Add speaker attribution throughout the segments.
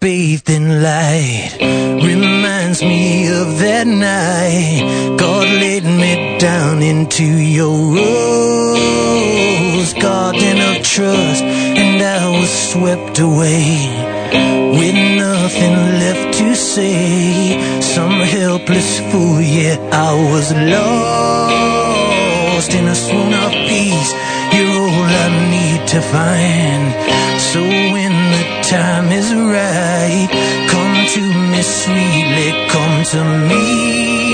Speaker 1: bathed in light. Reminds me of that night. God laid me down into your rose garden of trust and I was swept away with nothing left to say. Some helpless fool yeah I was lost in a swoon of peace. You're all I need to find. So when the time sweetly come to me.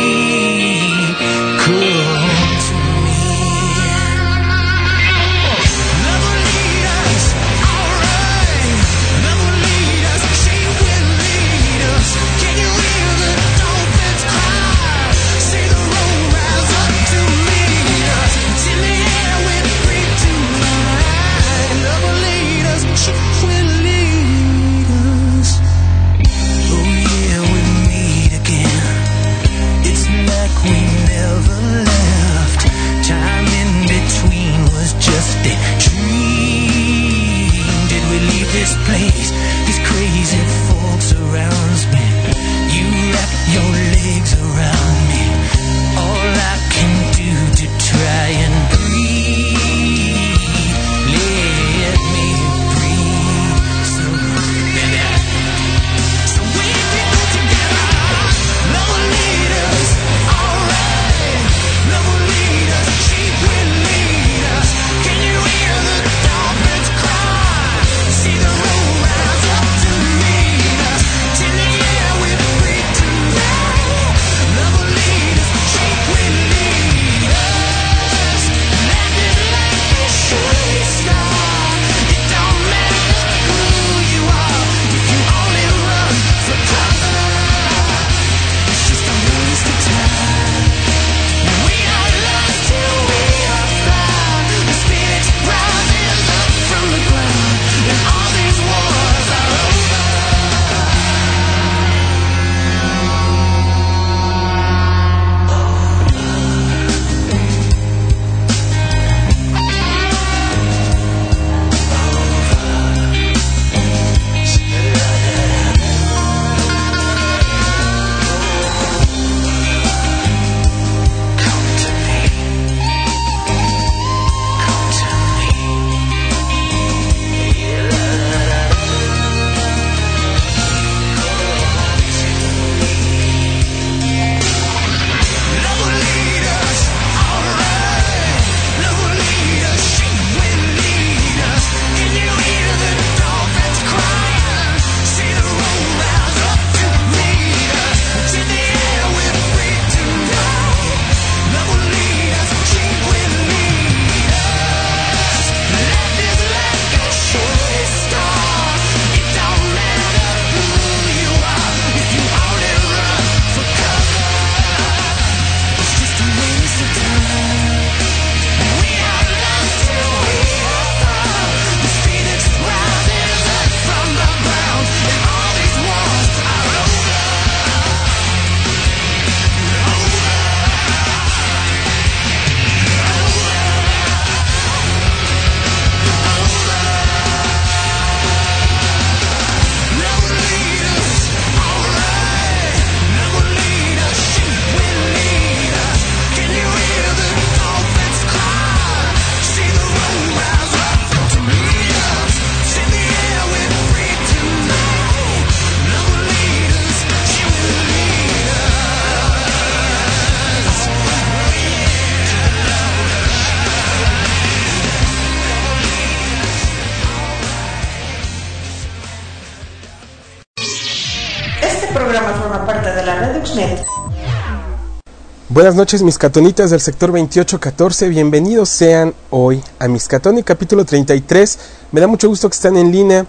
Speaker 2: Buenas noches, mis catonitas del sector 2814. Bienvenidos sean hoy a Miscatoni capítulo 33. Me da mucho gusto que están en línea.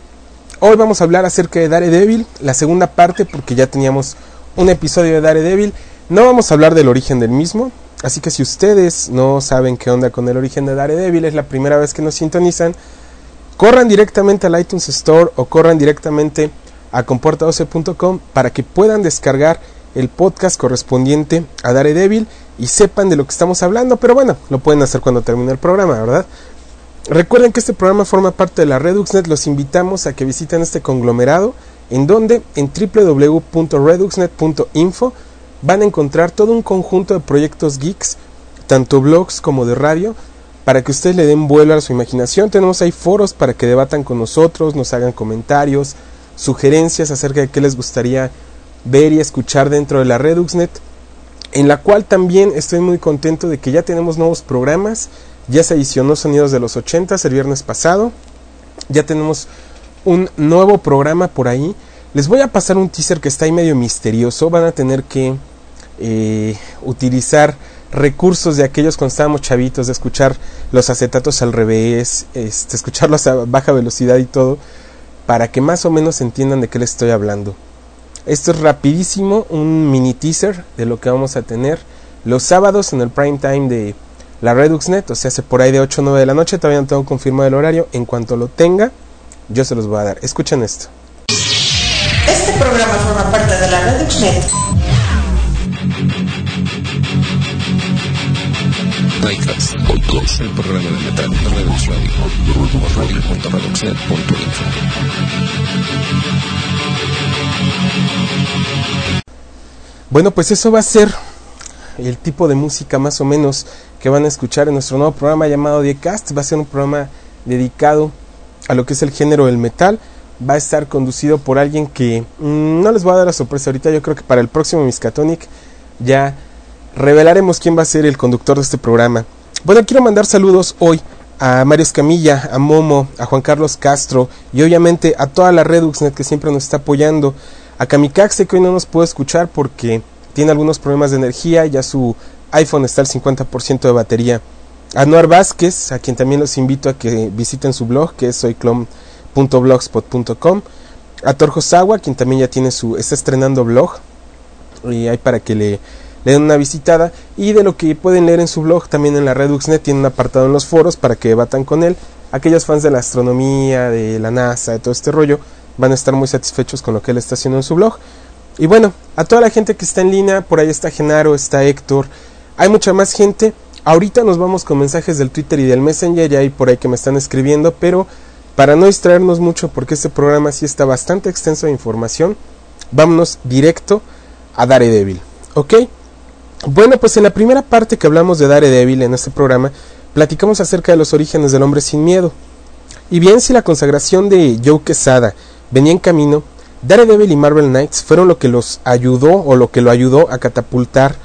Speaker 2: Hoy vamos a hablar acerca de Daredevil, la segunda parte, porque ya teníamos un episodio de Daredevil. No vamos a hablar del origen del mismo. Así que si ustedes no saben qué onda con el origen de Daredevil, es la primera vez que nos sintonizan, corran directamente al iTunes Store o corran directamente a comporta12.com para que puedan descargar el podcast correspondiente a Daredevil y sepan de lo que estamos hablando, pero bueno, lo pueden hacer cuando termine el programa, ¿verdad? Recuerden que este programa forma parte de la ReduxNet, los invitamos a que visiten este conglomerado en donde en www.reduxnet.info van a encontrar todo un conjunto de proyectos geeks, tanto blogs como de radio, para que ustedes le den vuelo a su imaginación. Tenemos ahí foros para que debatan con nosotros, nos hagan comentarios, sugerencias acerca de qué les gustaría ver y escuchar dentro de la Reduxnet, en la cual también estoy muy contento de que ya tenemos nuevos programas. Ya se adicionó Sonidos de los 80 el viernes pasado. Ya tenemos un nuevo programa por ahí. Les voy a pasar un teaser que está ahí medio misterioso. Van a tener que eh, utilizar recursos de aquellos cuando estábamos chavitos, de escuchar los acetatos al revés, este, escucharlos a baja velocidad y todo, para que más o menos entiendan de qué les estoy hablando. Esto es rapidísimo, un mini teaser de lo que vamos a tener los sábados en el prime time de la Reduxnet, o sea, hace por ahí de 8 o 9 de la noche, todavía no tengo confirmado el horario, en cuanto lo tenga, yo se los voy a dar. Escuchen esto.
Speaker 3: Este programa forma parte de la Reduxnet.
Speaker 4: El programa de metal Redux Radio.
Speaker 2: Bueno, pues eso va a ser el tipo de música más o menos que van a escuchar en nuestro nuevo programa llamado Diecast. Va a ser un programa dedicado a lo que es el género del metal. Va a estar conducido por alguien que mm, no les voy a dar la sorpresa ahorita. Yo creo que para el próximo Miskatonic ya revelaremos quién va a ser el conductor de este programa. Bueno, quiero mandar saludos hoy a Mario Escamilla, a Momo, a Juan Carlos Castro y obviamente a toda la Reduxnet que siempre nos está apoyando. A Kamikaze que hoy no nos puede escuchar porque tiene algunos problemas de energía, ya su iPhone está al 50% de batería. A Noar Vázquez, a quien también los invito a que visiten su blog, que es soyclon.blogspot.com. A Torjo Sawa, quien también ya tiene su, está estrenando blog, y hay para que le, le den una visitada. Y de lo que pueden leer en su blog, también en la Reduxnet, tiene un apartado en los foros para que debatan con él. Aquellos fans de la astronomía, de la NASA, de todo este rollo, van a estar muy satisfechos con lo que él está haciendo en su blog. Y bueno, a toda la gente que está en línea, por ahí está Genaro, está Héctor, hay mucha más gente. Ahorita nos vamos con mensajes del Twitter y del Messenger, ya hay por ahí que me están escribiendo, pero para no distraernos mucho, porque este programa sí está bastante extenso de información, vámonos directo a Daredevil, ¿ok? Bueno, pues en la primera parte que hablamos de Daredevil en este programa, platicamos acerca de los orígenes del hombre sin miedo. Y bien si la consagración de Joe Quesada venía en camino, Daredevil y Marvel Knights fueron lo que los ayudó o lo que lo ayudó a catapultar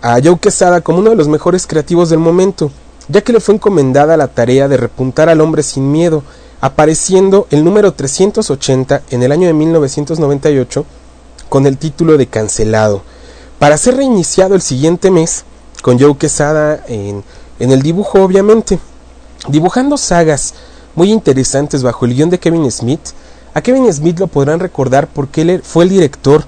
Speaker 2: a Joe Quesada como uno de los mejores creativos del momento, ya que le fue encomendada la tarea de repuntar al hombre sin miedo, apareciendo el número 380 en el año de 1998 con el título de Cancelado, para ser reiniciado el siguiente mes con Joe Quesada en, en el dibujo obviamente, dibujando sagas muy interesantes bajo el guion de Kevin Smith, a Kevin Smith lo podrán recordar porque él fue el director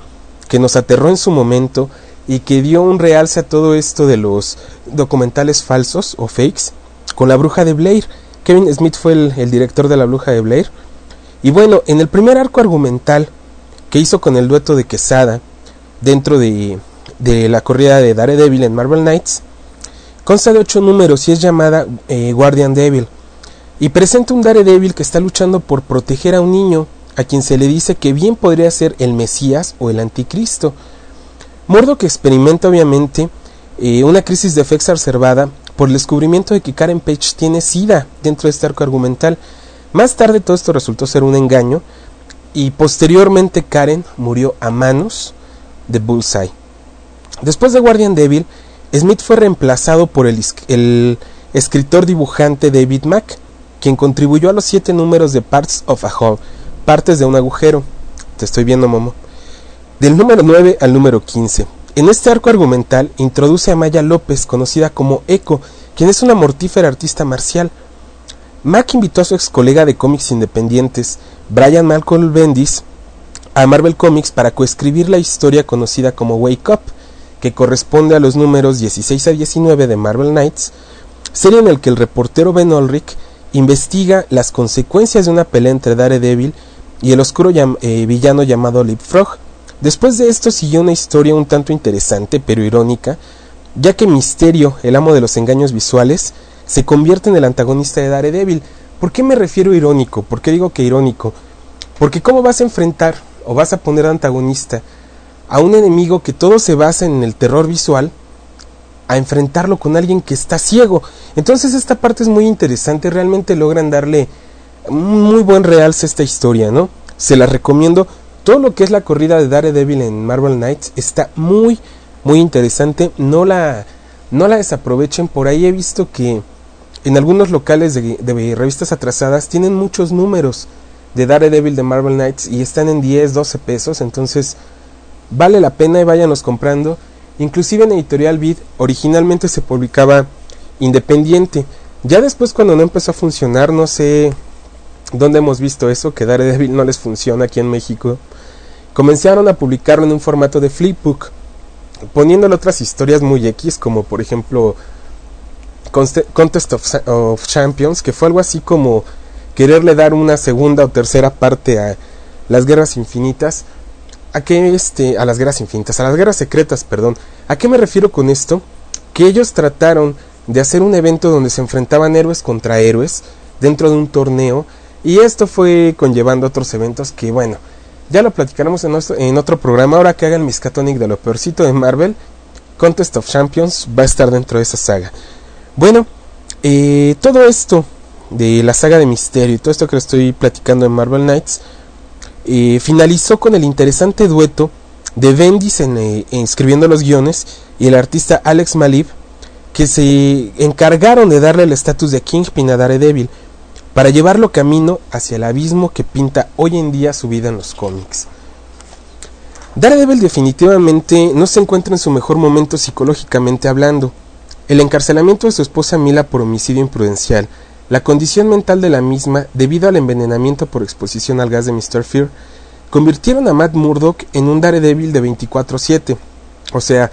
Speaker 2: que nos aterró en su momento y que dio un realce a todo esto de los documentales falsos o fakes con la bruja de Blair. Kevin Smith fue el, el, director de la bruja de Blair. Y bueno, en el primer arco argumental que hizo con el dueto de Quesada dentro de, de la corrida de Daredevil en Marvel Knights, consta de ocho números y es llamada eh, Guardian Devil. Y presenta un Daredevil que está luchando por proteger a un niño a quien se le dice que bien podría ser el Mesías o el Anticristo. Mordo que experimenta obviamente eh, una crisis de fe exacerbada por el descubrimiento de que Karen Page tiene SIDA dentro de este arco argumental. Más tarde todo esto resultó ser un engaño y posteriormente Karen murió a manos de Bullseye. Después de Guardian Devil, Smith fue reemplazado por el, escritor dibujante David Mack, quien contribuyó a los siete números de Parts of a Hole, partes de un agujero. Te estoy viendo, Momo. Del número 9 al número 15. En este arco argumental introduce a Maya López, conocida como Echo, quien es una mortífera artista marcial. Mack invitó a su ex colega de cómics independientes, Brian Malcolm Bendis, a Marvel Comics para coescribir la historia conocida como Wake Up, que corresponde a los números 16 a 19 de Marvel Knights, serie en el que el reportero Ben Ulrich investiga las consecuencias de una pelea entre Daredevil y el oscuro eh, villano llamado Leapfrog. Después de esto siguió una historia un tanto interesante pero irónica, ya que Misterio, el amo de los engaños visuales, se convierte en el antagonista de Daredevil. ¿Por qué me refiero irónico? ¿Por qué digo que irónico? Porque ¿cómo vas a enfrentar o vas a poner antagonista a un enemigo que todo se basa en el terror visual, a enfrentarlo con alguien que está ciego. Entonces esta parte es muy interesante, realmente logran darle muy buen realce a esta historia, ¿no? Se la recomiendo. Todo lo que es la corrida de Daredevil en Marvel Knights está muy, muy interesante. No la, no la desaprovechen. Por ahí he visto que en algunos locales de, de revistas atrasadas tienen muchos números de Daredevil de Marvel Knights y están en 10, 12 pesos. Entonces vale la pena y váyanos comprando. Inclusive en Editorial Vid originalmente se publicaba independiente. Ya después cuando no empezó a funcionar, no sé dónde hemos visto eso, que Daredevil no les funciona aquí en México, comenzaron a publicarlo en un formato de flipbook, poniéndole otras historias muy X, como por ejemplo Contest of, of Champions, que fue algo así como quererle dar una segunda o tercera parte a las guerras infinitas, a qué este a las guerras infinitas, a las guerras secretas, perdón. ¿A qué me refiero con esto? Que ellos trataron de hacer un evento donde se enfrentaban héroes contra héroes dentro de un torneo y esto fue conllevando otros eventos que bueno, ya lo platicaremos en, en otro programa. Ahora que hagan Miskatonic de lo peorcito de Marvel, Contest of Champions va a estar dentro de esa saga. Bueno, eh, todo esto de la saga de misterio y todo esto que estoy platicando en Marvel Knights eh, finalizó con el interesante dueto de Bendis en, eh, escribiendo los guiones y el artista Alex Malib que se encargaron de darle el estatus de Kingpin a Daredevil para llevarlo camino hacia el abismo que pinta hoy en día su vida en los cómics. Daredevil definitivamente no se encuentra en su mejor momento psicológicamente hablando. El encarcelamiento de su esposa Mila por homicidio imprudencial la condición mental de la misma, debido al envenenamiento por exposición al gas de Mr. Fear, convirtieron a Matt Murdock en un Daredevil de 24/7. O sea,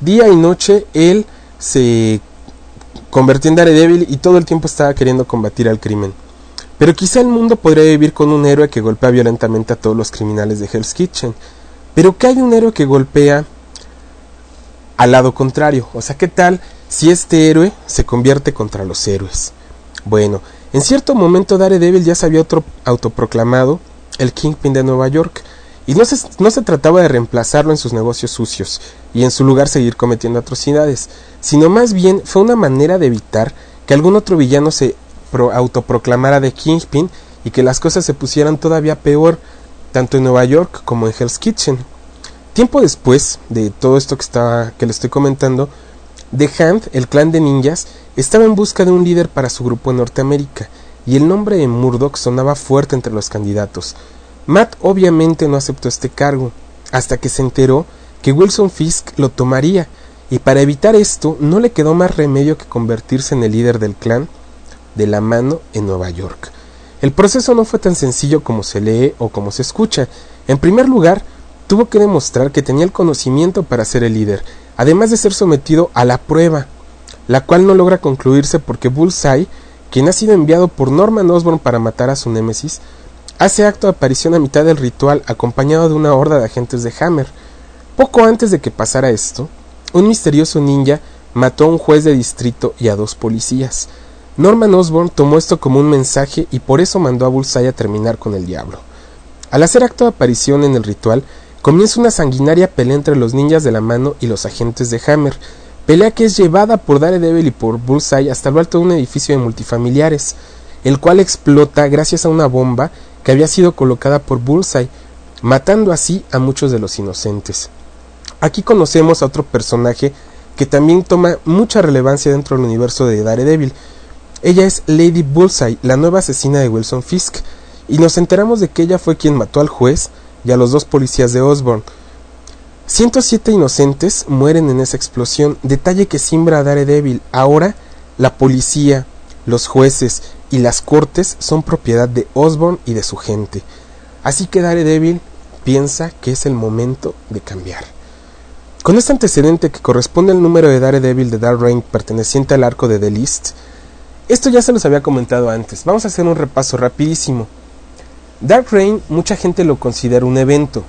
Speaker 2: día y noche él se convirtió en Daredevil y todo el tiempo estaba queriendo combatir al crimen. Pero quizá el mundo podría vivir con un héroe que golpea violentamente a todos los criminales de Hell's Kitchen. Pero ¿qué hay un héroe que golpea al lado contrario? O sea, ¿qué tal si este héroe se convierte contra los héroes? Bueno, en cierto momento Daredevil ya se había otro autoproclamado el Kingpin de Nueva York, y no se, no se trataba de reemplazarlo en sus negocios sucios y en su lugar seguir cometiendo atrocidades, sino más bien fue una manera de evitar que algún otro villano se autoproclamara de Kingpin y que las cosas se pusieran todavía peor, tanto en Nueva York como en Hell's Kitchen. Tiempo después de todo esto que, estaba, que le estoy comentando, The Hand, el clan de ninjas, estaba en busca de un líder para su grupo en Norteamérica, y el nombre de Murdoch sonaba fuerte entre los candidatos. Matt obviamente no aceptó este cargo, hasta que se enteró que Wilson Fisk lo tomaría, y para evitar esto no le quedó más remedio que convertirse en el líder del clan de la mano en Nueva York. El proceso no fue tan sencillo como se lee o como se escucha. En primer lugar, tuvo que demostrar que tenía el conocimiento para ser el líder, además de ser sometido a la prueba, la cual no logra concluirse porque Bullseye, quien ha sido enviado por Norman Osborn para matar a su némesis, hace acto de aparición a mitad del ritual acompañado de una horda de agentes de Hammer. Poco antes de que pasara esto, un misterioso ninja mató a un juez de distrito y a dos policías. Norman Osborn tomó esto como un mensaje y por eso mandó a Bullseye a terminar con el diablo. Al hacer acto de aparición en el ritual, comienza una sanguinaria pelea entre los ninjas de la mano y los agentes de Hammer, pelea que es llevada por Daredevil y por Bullseye hasta lo alto de un edificio de multifamiliares, el cual explota gracias a una bomba que había sido colocada por Bullseye, matando así a muchos de los inocentes. Aquí conocemos a otro personaje que también toma mucha relevancia dentro del universo de Daredevil. Ella es Lady Bullseye, la nueva asesina de Wilson Fisk, y nos enteramos de que ella fue quien mató al juez, y a los dos policías de Osborne. 107 inocentes mueren en esa explosión, detalle que simbra a Daredevil. Ahora, la policía, los jueces y las cortes son propiedad de Osborne y de su gente. Así que Daredevil piensa que es el momento de cambiar. Con este antecedente que corresponde al número de Daredevil de Dark Reign perteneciente al arco de The List, esto ya se los había comentado antes. Vamos a hacer un repaso rapidísimo. Dark Reign mucha gente lo considera un evento.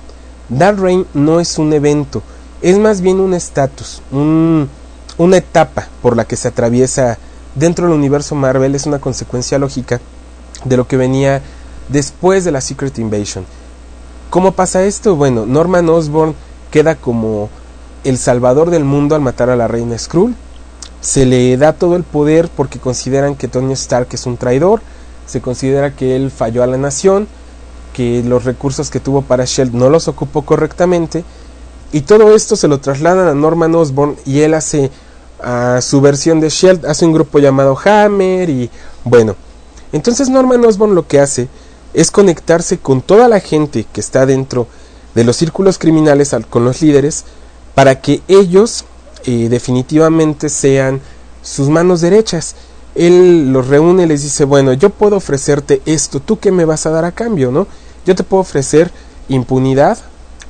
Speaker 2: Dark Reign no es un evento, es más bien un estatus, un, una etapa por la que se atraviesa dentro del universo Marvel, es una consecuencia lógica de lo que venía después de la Secret Invasion. ¿Cómo pasa esto? Bueno, Norman Osborn queda como el salvador del mundo al matar a la reina Skrull. Se le da todo el poder porque consideran que Tony Stark es un traidor, se considera que él falló a la nación, que los recursos que tuvo para Shield no los ocupó correctamente, y todo esto se lo trasladan a Norman Osborn y él hace a su versión de Shield, hace un grupo llamado Hammer y bueno, entonces Norman Osborn lo que hace es conectarse con toda la gente que está dentro de los círculos criminales con los líderes para que ellos eh, definitivamente sean sus manos derechas. Él los reúne les dice, bueno, yo puedo ofrecerte esto, ¿tú qué me vas a dar a cambio? ¿no? Yo te puedo ofrecer impunidad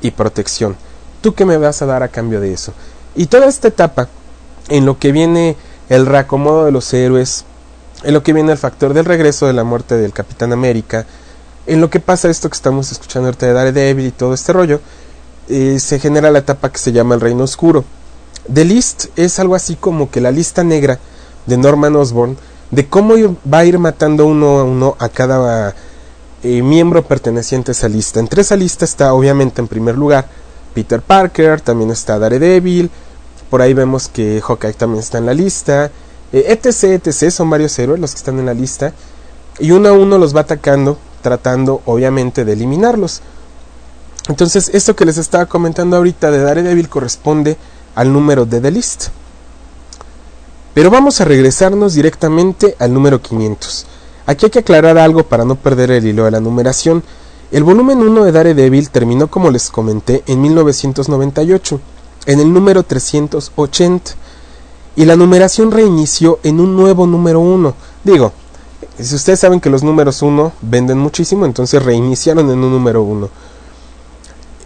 Speaker 2: y protección. ¿Tú qué me vas a dar a cambio de eso? Y toda esta etapa, en lo que viene el reacomodo de los héroes, en lo que viene el factor del regreso de la muerte del Capitán América, en lo que pasa esto que estamos escuchando ahorita de Daredevil y todo este rollo, eh, se genera la etapa que se llama el Reino Oscuro. The List es algo así como que la lista negra de Norman Osborn de cómo va a ir matando uno a uno a cada miembro perteneciente a esa lista. Entre esa lista está obviamente en primer lugar Peter Parker, también está Daredevil, por ahí vemos que Hawkeye también está en la lista, eh, etc, etc, son varios héroes los que están en la lista, y uno a uno los va atacando, tratando obviamente de eliminarlos. Entonces, esto que les estaba comentando ahorita de Daredevil corresponde al número de The List. Pero vamos a regresarnos directamente al número 500. Aquí hay que aclarar algo para no perder el hilo de la numeración. El volumen 1 de Daredevil terminó, como les comenté, en 1998, en el número 380, y la numeración reinició en un nuevo número 1. Digo, si ustedes saben que los números 1 venden muchísimo, entonces reiniciaron en un número 1.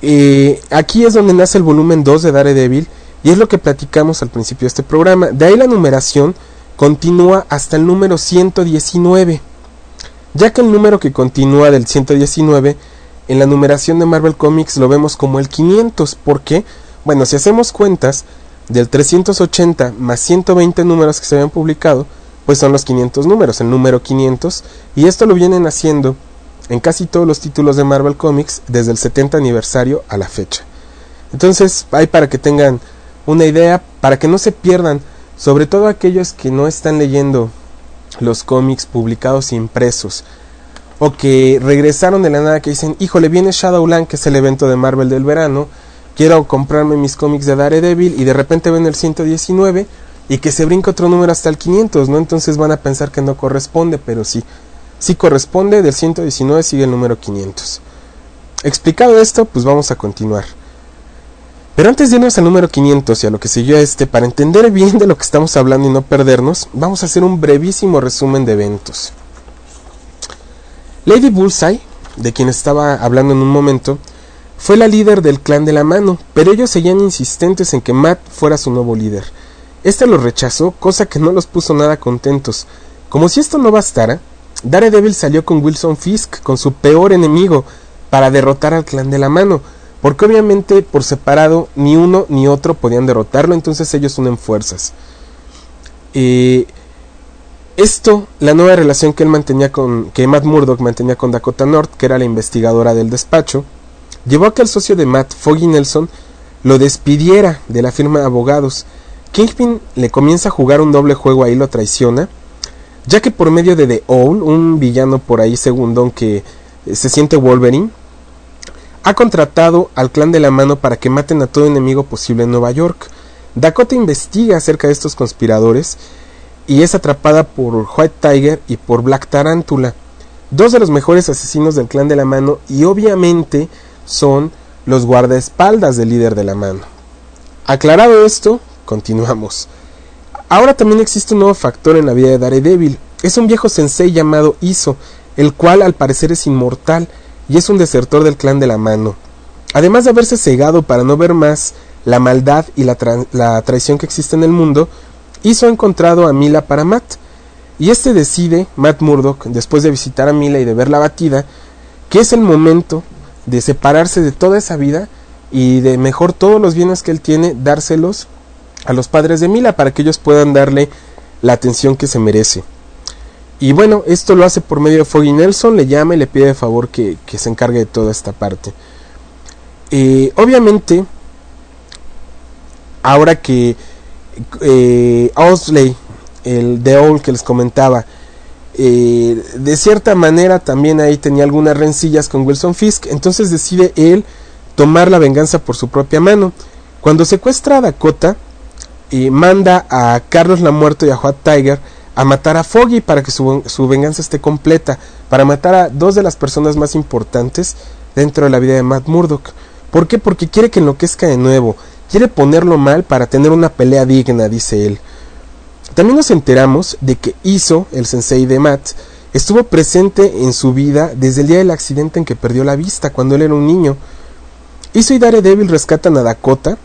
Speaker 2: Eh, aquí es donde nace el volumen 2 de Daredevil y es lo que platicamos al principio de este programa. De ahí la numeración continúa hasta el número 119, ya que el número que continúa del 119 en la numeración de Marvel Comics lo vemos como el 500. ¿Por qué? Bueno, si hacemos cuentas del 380 más 120 números que se habían publicado, pues son los 500 números, el número 500, y esto lo vienen haciendo en casi todos los títulos de Marvel Comics desde el 70 aniversario a la fecha. Entonces, hay para que tengan una idea, para que no se pierdan, sobre todo aquellos que no están leyendo los cómics publicados impresos, o que regresaron de la nada que dicen, híjole, viene Shadowland, que es el evento de Marvel del verano, quiero comprarme mis cómics de Daredevil y de repente ven el 119 y que se brinca otro número hasta el 500, ¿no? Entonces van a pensar que no corresponde, pero sí. Si corresponde, del 119 sigue el número 500. Explicado esto, pues vamos a continuar. Pero antes de irnos al número 500 y a lo que siguió este, para entender bien de lo que estamos hablando y no perdernos, vamos a hacer un brevísimo resumen de eventos. Lady Bullseye, de quien estaba hablando en un momento, fue la líder del clan de la mano, pero ellos seguían insistentes en que Matt fuera su nuevo líder. Este lo rechazó, cosa que no los puso nada contentos. Como si esto no bastara, Daredevil salió con Wilson Fisk, con su peor enemigo, para derrotar al clan de la mano, porque obviamente por separado ni uno ni otro podían derrotarlo, entonces ellos unen fuerzas. Eh, esto, la nueva relación que él mantenía con, que Matt Murdock mantenía con Dakota North, que era la investigadora del despacho, llevó a que el socio de Matt, Foggy Nelson, lo despidiera de la firma de abogados. Kingpin le comienza a jugar un doble juego ahí lo traiciona, ya que por medio de The Owl, un villano por ahí segundón que eh, se siente Wolverine, ha contratado al clan de la mano para que maten a todo enemigo posible en Nueva York. Dakota investiga acerca de estos conspiradores y es atrapada por White Tiger y por Black Tarantula, dos de los mejores asesinos del clan de la mano y obviamente son los guardaespaldas del líder de la mano. Aclarado esto, continuamos. Ahora también existe un nuevo factor en la vida de Daredevil. Es un viejo sensei llamado Iso, el cual al parecer es inmortal y es un desertor del clan de la mano. Además de haberse cegado para no ver más la maldad y la, la traición que existe en el mundo, ha encontrado a Mila para Matt. Y este decide, Matt Murdock, después de visitar a Mila y de verla batida, que es el momento de separarse de toda esa vida y de mejor todos los bienes que él tiene, dárselos a los padres de Mila para que ellos puedan darle la atención que se merece. Y bueno, esto lo hace por medio de Foggy Nelson, le llama y le pide de favor que, que se encargue de toda esta parte. Eh, obviamente, ahora que eh, Osley, el de Owl que les comentaba, eh, de cierta manera también ahí tenía algunas rencillas con Wilson Fisk, entonces decide él tomar la venganza por su propia mano. Cuando secuestra a Dakota, y manda a Carlos la Muerto y a Juan Tiger a matar a Foggy para que su, su, venganza esté completa, para matar a dos de las personas más importantes dentro de la vida de Matt Murdock. ¿Por qué? Porque quiere que enloquezca de nuevo, quiere ponerlo mal para tener una pelea digna, dice él. También nos enteramos de que Iso, el sensei de Matt, estuvo presente en su vida desde el día del accidente en que perdió la vista, cuando él era un niño. Iso y Daredevil rescatan a Dakota,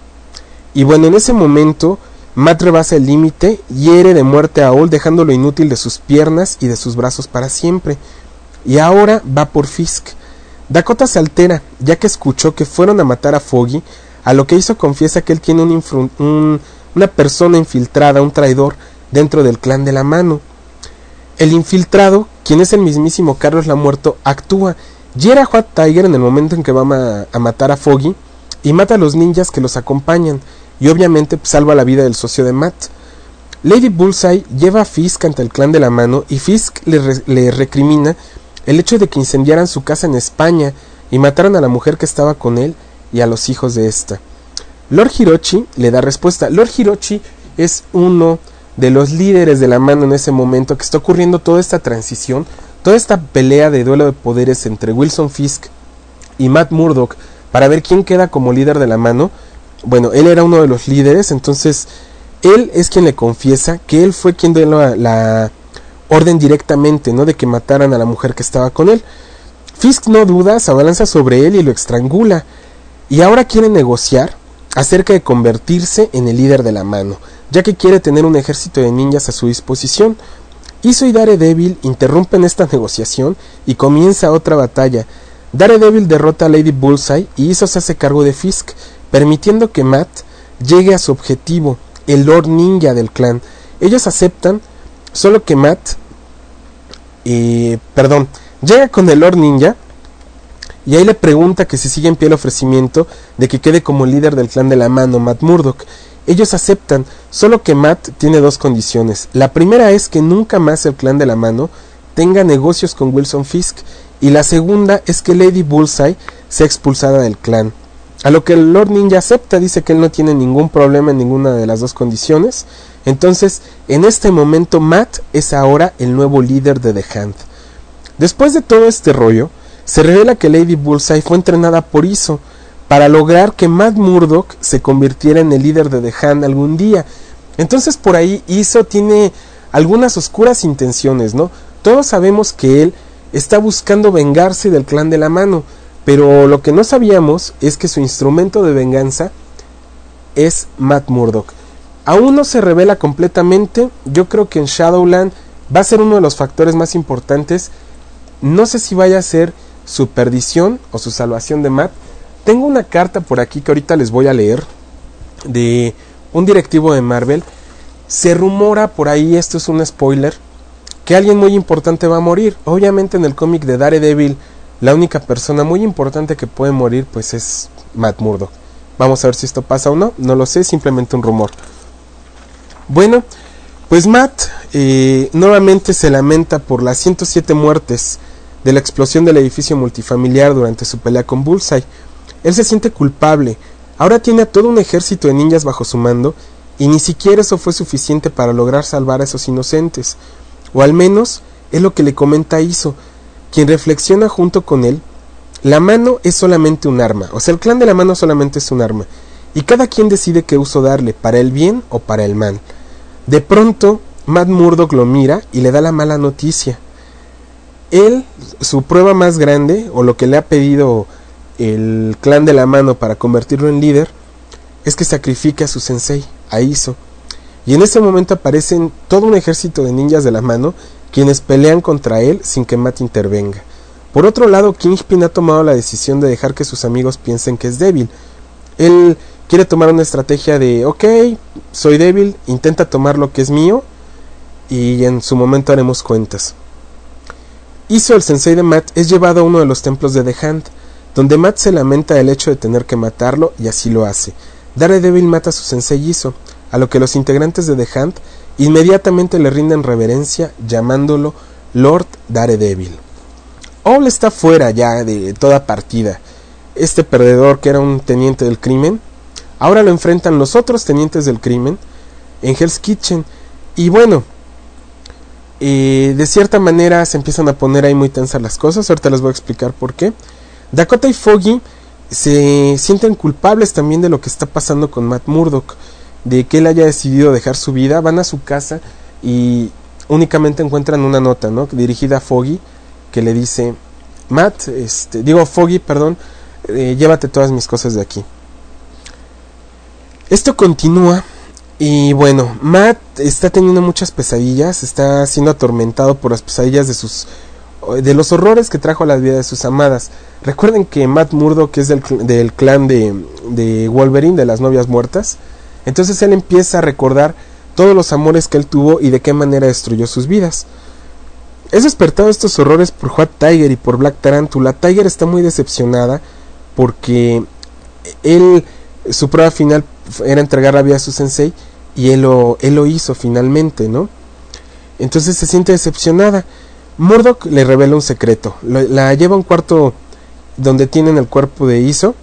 Speaker 2: y bueno, en ese momento Matt rebasa el límite, hiere de muerte a Owl dejándolo inútil de sus piernas y de sus brazos para siempre. Y ahora va por Fisk. Dakota se altera, ya que escuchó que fueron a matar a Foggy, a lo que hizo confiesa que él tiene un un, una persona infiltrada, un traidor, dentro del clan de la mano. El infiltrado, quien es el mismísimo Carlos la Muerto, actúa, hiere a White Tiger en el momento en que va a matar a Foggy, y mata a los ninjas que los acompañan, y obviamente salva la vida del socio de Matt. Lady Bullseye lleva a Fisk ante el clan de la mano y Fisk le, re le, recrimina el hecho de que incendiaran su casa en España y mataran a la mujer que estaba con él y a los hijos de esta. Lord Hirochi le da respuesta. Lord Hirochi es uno de los líderes de la mano en ese momento que está ocurriendo toda esta transición, toda esta pelea de duelo de poderes entre Wilson Fisk y Matt Murdock para ver quién queda como líder de la mano bueno, él era uno de los líderes, entonces él es quien le confiesa que él fue quien dio la, orden directamente, ¿no? De que mataran a la mujer que estaba con él. Fisk no duda, se abalanza sobre él y lo estrangula. Y ahora quiere negociar acerca de convertirse en el líder de la mano, ya que quiere tener un ejército de ninjas a su disposición. Iso y Daredevil interrumpen esta negociación y comienza otra batalla. Daredevil derrota a Lady Bullseye y Iso se hace cargo de Fisk, permitiendo que Matt llegue a su objetivo, el Lord Ninja del clan. Ellos aceptan, solo que Matt, eh, perdón, llega con el Lord Ninja y ahí le pregunta que si sigue en pie el ofrecimiento de que quede como líder del clan de la mano, Matt Murdock. Ellos aceptan, solo que Matt tiene dos condiciones. La primera es que nunca más el clan de la mano tenga negocios con Wilson Fisk y la segunda es que Lady Bullseye sea expulsada del clan. A lo que el Lord Ninja acepta, dice que él no tiene ningún problema en ninguna de las dos condiciones. Entonces, en este momento, Matt es ahora el nuevo líder de The Hand. Después de todo este rollo, se revela que Lady Bullseye fue entrenada por Iso para lograr que Matt Murdock se convirtiera en el líder de The Hand algún día. Entonces, por ahí Iso tiene algunas oscuras intenciones, ¿no? Todos sabemos que él está buscando vengarse del clan de la mano pero lo que no sabíamos es que su instrumento de venganza es Matt Murdock. Aún no se revela completamente. Yo creo que en Shadowland va a ser uno de los factores más importantes. No sé si vaya a ser su perdición o su salvación de Matt. Tengo una carta por aquí que ahorita les voy a leer de un directivo de Marvel. Se rumora por ahí, esto es un spoiler, que alguien muy importante va a morir. Obviamente en el cómic de Daredevil la única persona muy importante que puede morir pues es Matt Murdock. Vamos a ver si esto pasa o no, no lo sé, simplemente un rumor. Bueno, pues Matt eh, nuevamente se lamenta por las 107 muertes de la explosión del edificio multifamiliar durante su pelea con Bullseye. Él se siente culpable, ahora tiene a todo un ejército de ninjas bajo su mando y ni siquiera eso fue suficiente para lograr salvar a esos inocentes. O al menos es lo que le comenta Iso, quien reflexiona junto con él, la mano es solamente un arma, o sea, el clan de la mano solamente es un arma, y cada quien decide qué uso darle, para el bien o para el mal. De pronto, Matt Murdock lo mira y le da la mala noticia. Él, su prueba más grande, o lo que le ha pedido el clan de la mano para convertirlo en líder, es que sacrifique a su sensei, a Iso. Y en ese momento aparecen todo un ejército de ninjas de la mano quienes pelean contra él sin que Matt intervenga. Por otro lado, Kingpin ha tomado la decisión de dejar que sus amigos piensen que es débil. Él quiere tomar una estrategia de, ok, soy débil, intenta tomar lo que es mío y en su momento haremos cuentas. Iso, el sensei de Matt, es llevado a uno de los templos de The Hand. donde Matt se lamenta del hecho de tener que matarlo y así lo hace. Daredevil mata a su sensei Iso, a lo que los integrantes de The Hunt inmediatamente le rinden reverencia llamándolo Lord Daredevil. All está fuera ya de toda partida. Este perdedor que era un teniente del crimen, ahora lo enfrentan los otros tenientes del crimen en Hell's Kitchen. Y bueno, eh, de cierta manera se empiezan a poner ahí muy tensas las cosas. Ahorita les voy a explicar por qué. Dakota y Foggy se sienten culpables también de lo que está pasando con Matt Murdock, de que él haya decidido dejar su vida. Van a su casa y únicamente encuentran una nota, ¿no? Dirigida a Foggy, que le dice, Matt, este, digo Foggy, perdón, eh, llévate todas mis cosas de aquí. Esto continúa y bueno, Matt está teniendo muchas pesadillas, está siendo atormentado por las pesadillas de sus de los horrores que trajo a la vida de sus amadas. Recuerden que Matt Murdock es del, del clan de, de Wolverine, de las novias muertas. Entonces él empieza a recordar todos los amores que él tuvo y de qué manera destruyó sus vidas. Es despertado estos horrores por White Tiger y por Black Tarantula. Tiger está muy decepcionada porque él, su prueba final era entregar la vida a su sensei y él lo, él lo hizo finalmente, ¿no? Entonces se siente decepcionada. Murdoch le revela un secreto. La lleva a un cuarto donde tienen el cuerpo de Iso.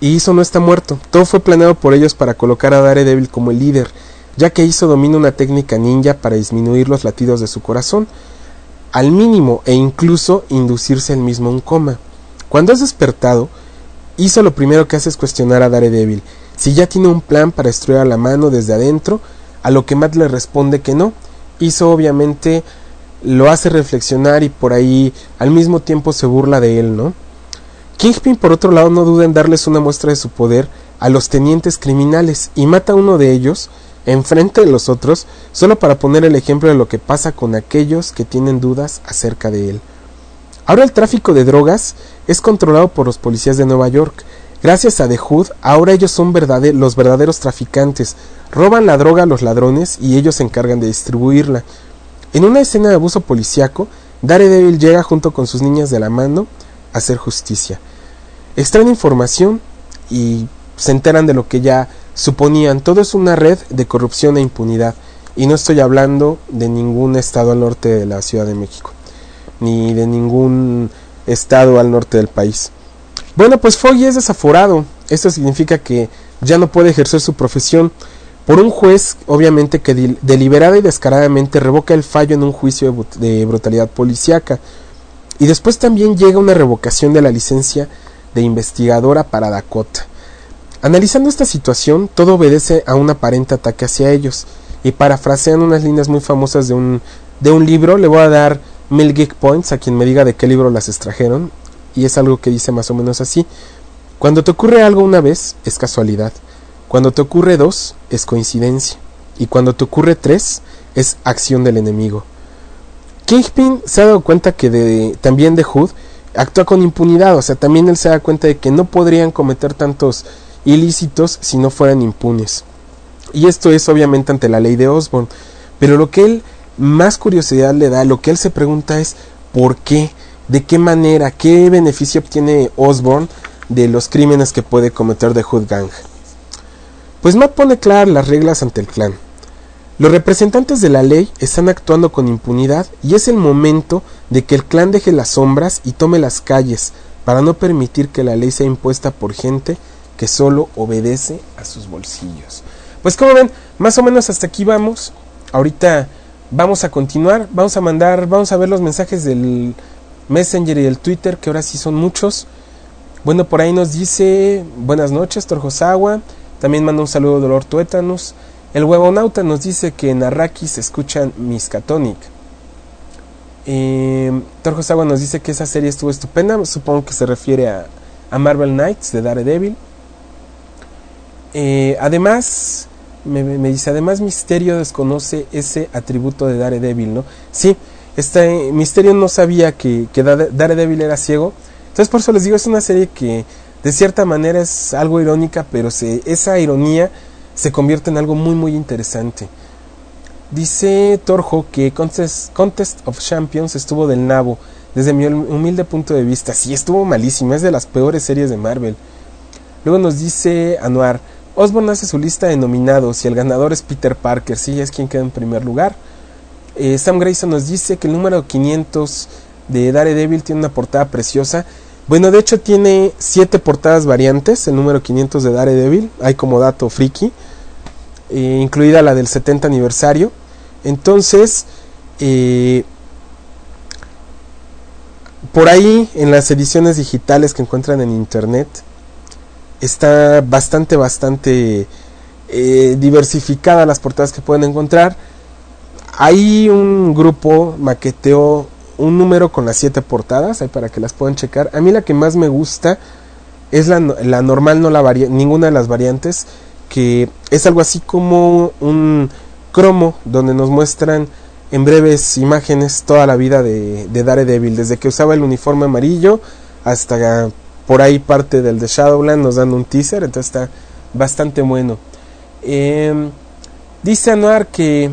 Speaker 2: Y Iso no está muerto. Todo fue planeado por ellos para colocar a Daredevil como el líder, ya que Iso domina una técnica ninja para disminuir los latidos de su corazón al mínimo e incluso inducirse él mismo un coma. Cuando es despertado, Iso lo primero que hace es cuestionar a Daredevil si ya tiene un plan para destruir a la mano desde adentro, a lo que Matt le responde que no. Iso obviamente lo hace reflexionar y por ahí al mismo tiempo se burla de él, ¿no? Kingpin por otro lado no duda en darles una muestra de su poder a los tenientes criminales y mata a uno de ellos enfrente de los otros solo para poner el ejemplo de lo que pasa con aquellos que tienen dudas acerca de él. Ahora el tráfico de drogas es controlado por los policías de Nueva York. Gracias a The Hood, ahora ellos son los verdaderos traficantes. Roban la droga a los ladrones y ellos se encargan de distribuirla. En una escena de abuso policiaco, Daredevil llega junto con sus niñas de la mano hacer justicia. Extraen información y se enteran de lo que ya suponían. Todo es una red de corrupción e impunidad. Y no estoy hablando de ningún estado al norte de la Ciudad de México, ni de ningún estado al norte del país. Bueno, pues Foggy es desaforado. Esto significa que ya no puede ejercer su profesión por un juez, obviamente, que deliberada y descaradamente revoca el fallo en un juicio de brutalidad policíaca. Y después también llega una revocación de la licencia de investigadora para Dakota. Analizando esta situación, todo obedece a un aparente ataque hacia ellos, y parafrasean unas líneas muy famosas de un, de un libro, le voy a dar mil geek points a quien me diga de qué libro las extrajeron, y es algo que dice más o menos así. Cuando te ocurre algo una vez, es casualidad. Cuando te ocurre dos, es coincidencia. Y cuando te ocurre tres, es acción del enemigo. Kingpin se ha dado cuenta que también de Hood actúa con impunidad, o sea, también él se da cuenta de que no podrían cometer tantos ilícitos si no fueran impunes. Y esto es obviamente ante la ley de Osborne. Pero lo que él más curiosidad le da, lo que él se pregunta es ¿por qué? ¿De qué manera? ¿Qué beneficio obtiene Osborne de los crímenes que puede cometer The Hood Gang? Pues Matt pone claras las reglas ante el clan. Los representantes de la ley están actuando con impunidad y es el momento de que el clan deje las sombras y tome las calles para no permitir que la ley sea impuesta por gente que solo obedece a sus bolsillos. Pues como ven, más o menos hasta aquí vamos. Ahorita vamos a continuar, vamos a mandar, vamos a ver los mensajes del Messenger y del Twitter, que ahora sí son muchos. Bueno, por ahí nos dice buenas noches, Torjosawa. También manda un saludo Dolor Tuétanos. El huevonauta nos dice que en Arrakis escuchan Miskatonic. Eh, nos dice que esa serie estuvo estupenda. Supongo que se refiere a, a Marvel Knights de Daredevil. Eh, además, me, me, dice, además Misterio desconoce ese atributo de Daredevil, ¿no? Sí, este Misterio no sabía que, que Daredevil era ciego. Entonces por eso les digo, es una serie que de cierta manera es algo irónica, pero se, esa ironía se convierte en algo muy muy interesante. Dice Torjo que Contest, Contest of Champions estuvo del nabo. Desde mi humilde punto de vista, sí estuvo malísima, es de las peores series de Marvel. Luego nos dice Anuar, Osborn hace su lista de nominados y el ganador es Peter Parker, sí, es quien queda en primer lugar. Eh, Sam Grayson nos dice que el número 500 de Daredevil tiene una portada preciosa. Bueno, de hecho tiene siete portadas variantes, el número 500 de Daredevil, hay como dato friki, eh, incluida la del 70 aniversario. Entonces, eh, por ahí en las ediciones digitales que encuentran en internet, está bastante, bastante eh, diversificada las portadas que pueden encontrar. Hay un grupo maqueteó un número con las siete portadas, para que las puedan checar. A mí la que más me gusta es la, la normal, no la ninguna de las variantes, que es algo así como un cromo donde nos muestran en breves imágenes toda la vida de, de Daredevil, desde que usaba el uniforme amarillo hasta por ahí parte del de Shadowland nos dan un teaser, entonces está bastante bueno. Eh, dice Anuar que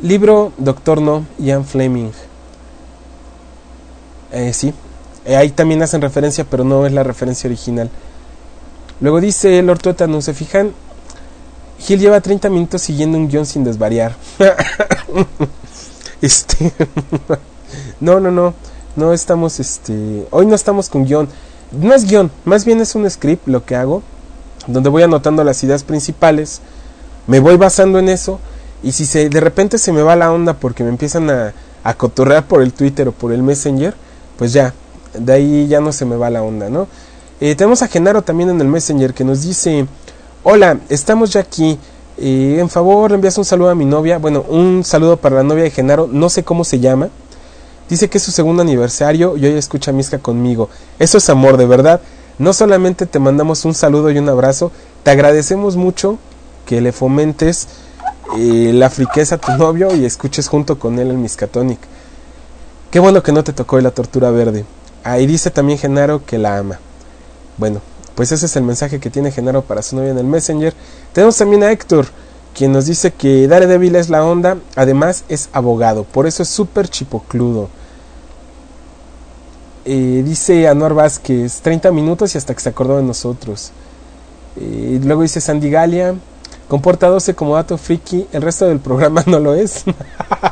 Speaker 2: libro Doctor No, Ian Fleming. Eh, sí, eh, ahí también hacen referencia, pero no es la referencia original. Luego dice Lord Tuétano, ¿se fijan? Gil lleva 30 minutos siguiendo un guion sin desvariar. este. no, no, no. No estamos, este. Hoy no estamos con guion no es guion, más bien es un script lo que hago, donde voy anotando las ideas principales, me voy basando en eso, y si se, de repente se me va la onda porque me empiezan a, a cotorrear por el Twitter o por el Messenger, pues ya, de ahí ya no se me va la onda, ¿no? Eh, tenemos a Genaro también en el Messenger que nos dice, hola, estamos ya aquí, eh, en favor envías un saludo a mi novia, bueno, un saludo para la novia de Genaro, no sé cómo se llama, Dice que es su segundo aniversario y hoy escucha Misca conmigo. Eso es amor, de verdad. No solamente te mandamos un saludo y un abrazo, te agradecemos mucho que le fomentes eh, la friqueza a tu novio y escuches junto con él el Miscatonic. Qué bueno que no te tocó la tortura verde. Ahí dice también Genaro que la ama. Bueno, pues ese es el mensaje que tiene Genaro para su novia en el Messenger. Tenemos también a Héctor, quien nos dice que Daredevil es la onda, además es abogado, por eso es súper chipocludo. Eh, dice Anuar Vázquez, 30 minutos y hasta que se acordó de nosotros. Eh, luego dice Sandy Galia, comporta 12 como dato friki, el resto del programa no lo es.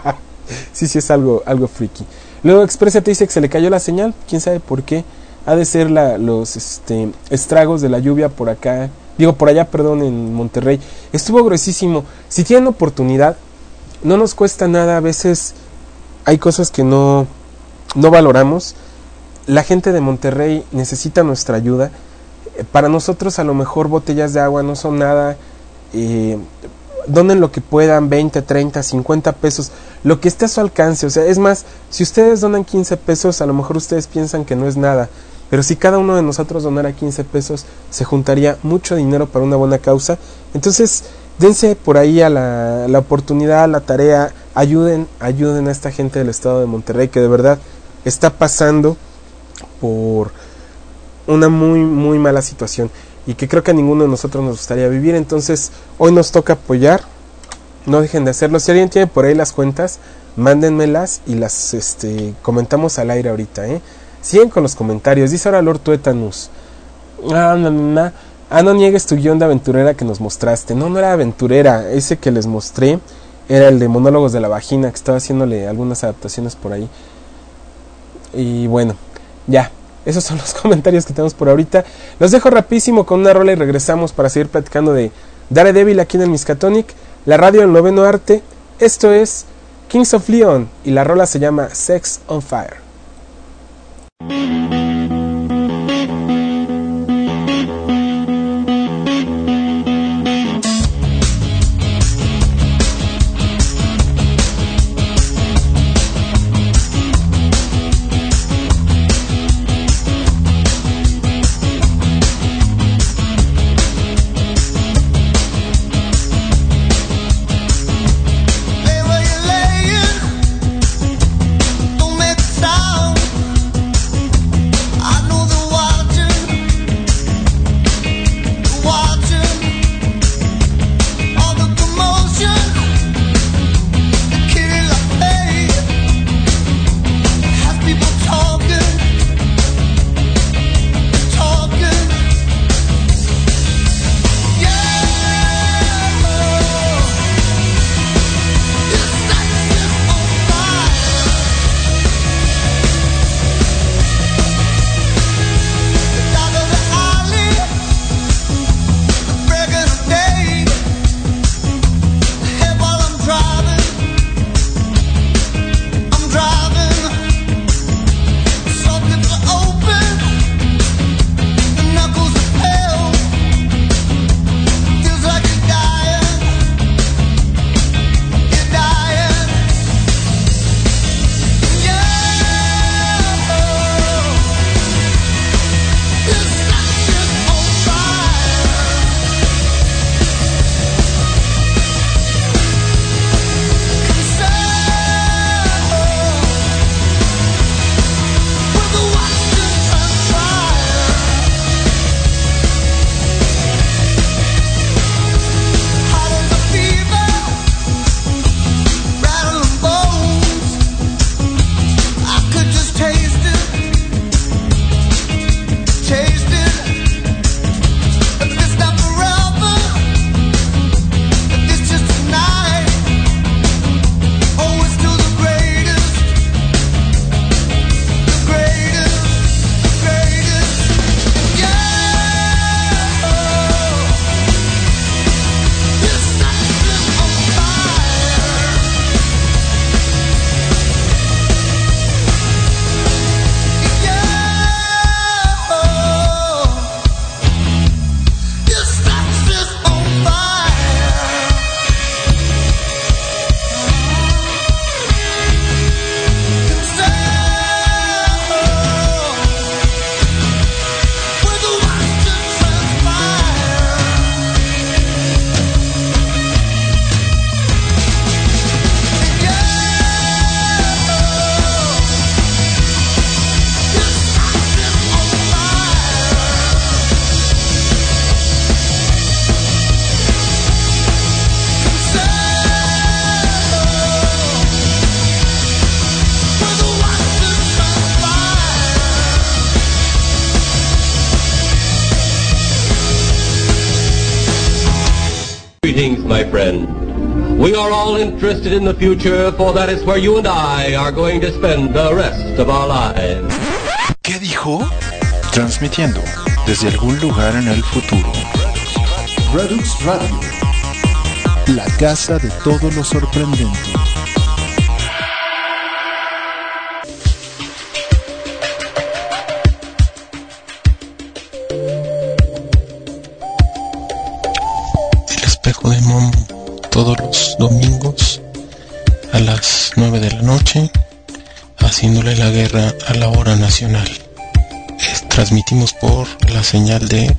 Speaker 2: sí, sí es algo, algo friki. Luego Expresa te dice que se le cayó la señal, quién sabe por qué. Ha de ser la, los este, estragos de la lluvia por acá digo por allá, perdón, en Monterrey, estuvo gruesísimo. Si tienen oportunidad, no nos cuesta nada, a veces hay cosas que no, no valoramos. La gente de Monterrey necesita nuestra ayuda. Para nosotros a lo mejor botellas de agua no son nada. Eh, donen lo que puedan, 20, 30, 50 pesos, lo que esté a su alcance. O sea, es más, si ustedes donan 15 pesos, a lo mejor ustedes piensan que no es nada. Pero si cada uno de nosotros donara 15 pesos, se juntaría mucho dinero para una buena causa. Entonces, dense por ahí a la, la oportunidad, a la tarea, ayuden, ayuden a esta gente del estado de Monterrey que de verdad está pasando por una muy, muy mala situación y que creo que a ninguno de nosotros nos gustaría vivir. Entonces, hoy nos toca apoyar. No dejen de hacerlo. Si alguien tiene por ahí las cuentas, mándenmelas y las este, comentamos al aire ahorita. ¿eh? Siguen con los comentarios. Dice ahora Lord Tuetanus. Ah, no, no, ah, no niegues tu guion de aventurera que nos mostraste. No, no era aventurera. Ese que les mostré era el de Monólogos de la Vagina, que estaba haciéndole algunas adaptaciones por ahí. Y bueno, ya. Esos son los comentarios que tenemos por ahorita. Los dejo rapidísimo con una rola y regresamos para seguir platicando de Daredevil aquí en el Miskatonic, la radio del noveno arte. Esto es Kings of Leon y la rola se llama Sex on Fire.
Speaker 5: Mm-hmm. All interested in the future, for that is where you and I are going to spend the rest of our lives.
Speaker 4: ¿Qué dijo? Transmitiendo desde algún lugar en el futuro.
Speaker 6: Redux Radio.
Speaker 4: La casa de todo lo sorprendente. El espejo de Momo todos los domingos a las 9 de la noche haciéndole la guerra a la hora nacional. Es- transmitimos por la señal de